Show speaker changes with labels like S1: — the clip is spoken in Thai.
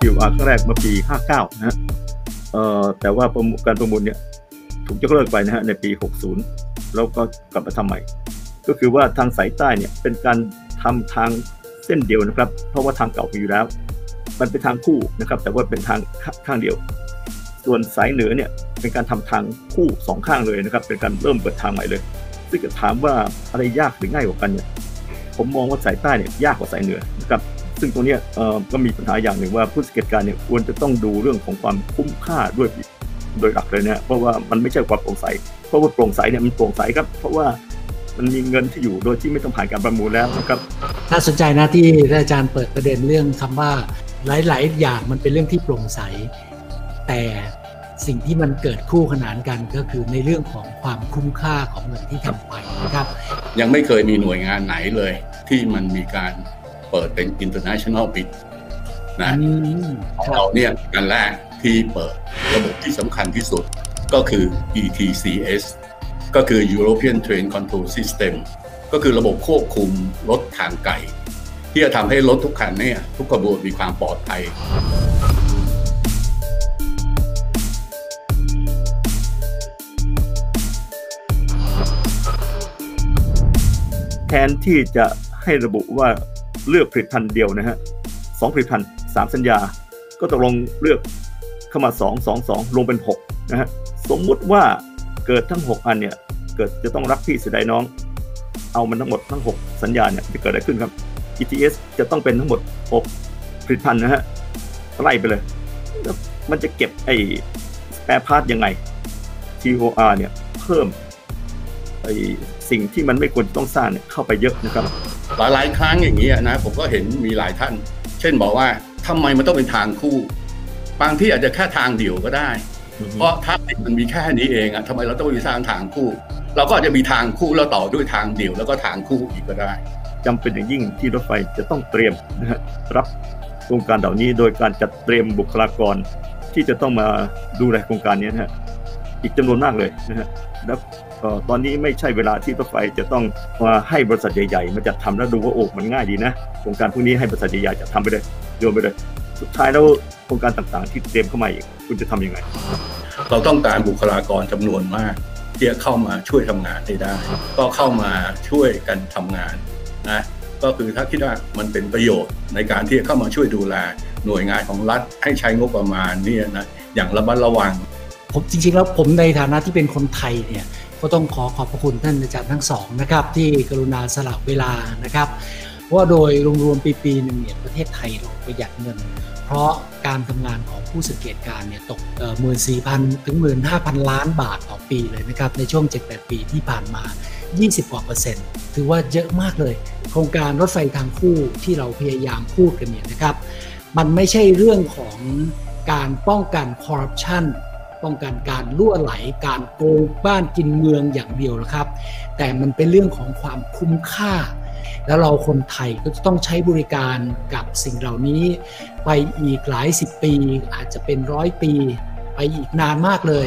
S1: TOR ครั้งแรกเมื่อปี 59 นะฮะเอ่อแต่ว่าการประมูลเนี่ยถูกยกเลิกไปนะฮะในปี 60 แล้วก็กลับมาทำใหม่ ก็คือว่าทางสายใต้เนี่ยเป็นการทำทางเส้นเดียวนะครับ เพราะว่าทางเก่ามีอยู่แล้ว มันเป็นทางคู่นะครับ แต่ว่าเป็นทางข้างเดียว ส่วนสายเหนือเนี่ยเป็นการทำทางคู่สองข้างเลยนะครับ เป็นการเริ่มเปิดทางใหม่เลย ซึ่งจะถามว่าอะไรยากหรือง่ายกว่ากันเนี่ย ผมมองว่าสายใต้เนี่ยยากกว่าสายเหนือนะครับ ซึ่งตรงนี้ก็มีปัญหาอย่างหนึ่งว่าผู้สังเกตการเนี่ยควรจะต้องดูเรื่องของความคุ้มค่าด้วยโดยหลักเลยนะเพราะว่ามันไม่ใช่ความโปร่งใส เพราะว่าโปร่งใสเนี่ยมันโปร่งใสครับ เพราะว่ามันมีเงินที่อยู่โดยที่ไม่ต้องผ่านการประมูลแล้วนะครับ
S2: น่าสนใจนะที่อาจารย์เปิดประเด็นเรื่องคำว่าหลาย ๆ อย่างมันเป็นเรื่องที่โปร่งใส แต่สิ่งที่มันเกิดคู่ขนานกันก็คือในเรื่องของความคุ้มค่าของเงินที่ทำไปนะครับ
S3: ยังไม่เคยมีหน่วยงานไหนเลย ที่มันมีการ เปิดเป็น international bid นะของเราเนี่ยกันแรกที่เปิดระบบที่สำคัญที่สุดก็คือ ETCS ก็คือ European Train Control System ก็คือระบบควบคุมรถทางไกลที่จะทำให้รถทุกคันเนี่ยทุกขบวนมีความปลอดภัย
S1: แทนที่จะให้ระบุว่า เลือกผลิตภัณฑ์เดียวนะฮะสองผลิตภัณฑ์สามสัญญา ก็ตกลงเลือกเข้ามาสองสองสองลงเป็นหกนะฮะสมมุติว่าเกิดทั้งหกอันเนี่ยเกิดจะต้องรักพี่เสียดายน้อง เอามันทั้งหมดทั้งหกสัญญาเนี่ยจะเกิดอะไรขึ้นครับ ETS จะต้องเป็นทั้งหมดหกผลิตภัณฑ์นะฮะไล่ไปเลยแล้วมันจะเก็บไอ้แปรพาร์ทยังไง TOR เนี่ยเพิ่มไอ้สิ่งที่มันไม่ควรต้องสร้างเนี่ยเข้าไปเยอะนะครับ
S3: หลายๆครั้งอย่างนี้นะผมก็เห็นมีหลายท่าน เช่นบอกว่าทำไมมันต้องเป็นทางคู่ บางที่อาจจะแค่ทางเดียวก็ได้ เพราะถ้ามันมีแค่นี้เองอะทำไมเราต้องมีสร้างทางคู่ เราก็อาจจะมีทางคู่แล้วต่อด้วยทางเดียวแล้วก็ทางคู่อีกก็ได้
S1: จำเป็นอย่างยิ่งที่รถไฟจะต้องเตรียมนะฮะรับโครงการเหล่านี้โดยการจัดเตรียมบุคลากรที่จะต้องมาดูแลโครงการนี้นะฮะอีกจำนวนมากเลยนะฮะแล้ว ตอนนี้ไม่ใช่เวลาที่รถไฟจะต้องมาให้บริษัทใหญ่ๆมาจัดทำแล้วดูว่าโอ้มันง่ายดีนะโครงการพวกนี้ให้บริษัทใหญ่ๆจัดทำไปเลยโยนไปเลย สุดท้ายแล้วโครงการต่างๆ ที่เตรียมเข้ามาอีกคุณจะทํำยังไง
S3: เราต้องการบุคลากรจำนวนมากที่จะเข้ามาช่วยทำงานได้ได้ ก็เข้ามาช่วยกันทำงานนะก็คือถ้าคิดว่ามันเป็นประโยชน์ในการที่จะเข้ามาช่วยดูแลหน่วยงานของรัฐให้ใช้งบประมาณนี่นะอย่างระมัดระวัง
S2: ผมจริงๆแล้วผมในฐานะที่เป็นคนไทยเนี่ย ก็ต้องขอขอบพระคุณท่านอาจารย์ทั้งสองนะครับ ที่กรุณาสลับเวลานะครับว่าโดยรวมๆปีปีหนึ่งเนี่ยประเทศไทยเราประหยัดเงิน เพราะการทำงานของผู้สังเกตการเนี่ยตกหมื่นสี่พันถึงหมื่นห้าพันล้านบาทต่อปีเลยนะครับในช่วง 7-8 ปีที่ผ่านมา 20 กว่าเปอร์เซ็นต์ ถือว่าเยอะมากเลย โครงการรถไฟทางคู่ที่เราพยายามพูดกันเนี่ยนะครับ มันไม่ใช่เรื่องของการป้องกันคอร์รัปชัน ป้องกันการล่วไหลการโกงบ้านกินเมืองอย่างเดียวนะครับ แต่มันเป็นเรื่องของความคุ้มค่า แล้วเราคนไทยก็จะต้องใช้บริการกับสิ่งเหล่านี้ ไปอีกหลายสิบปีอาจจะเป็นร้อยปี ไปอีกนานมากเลย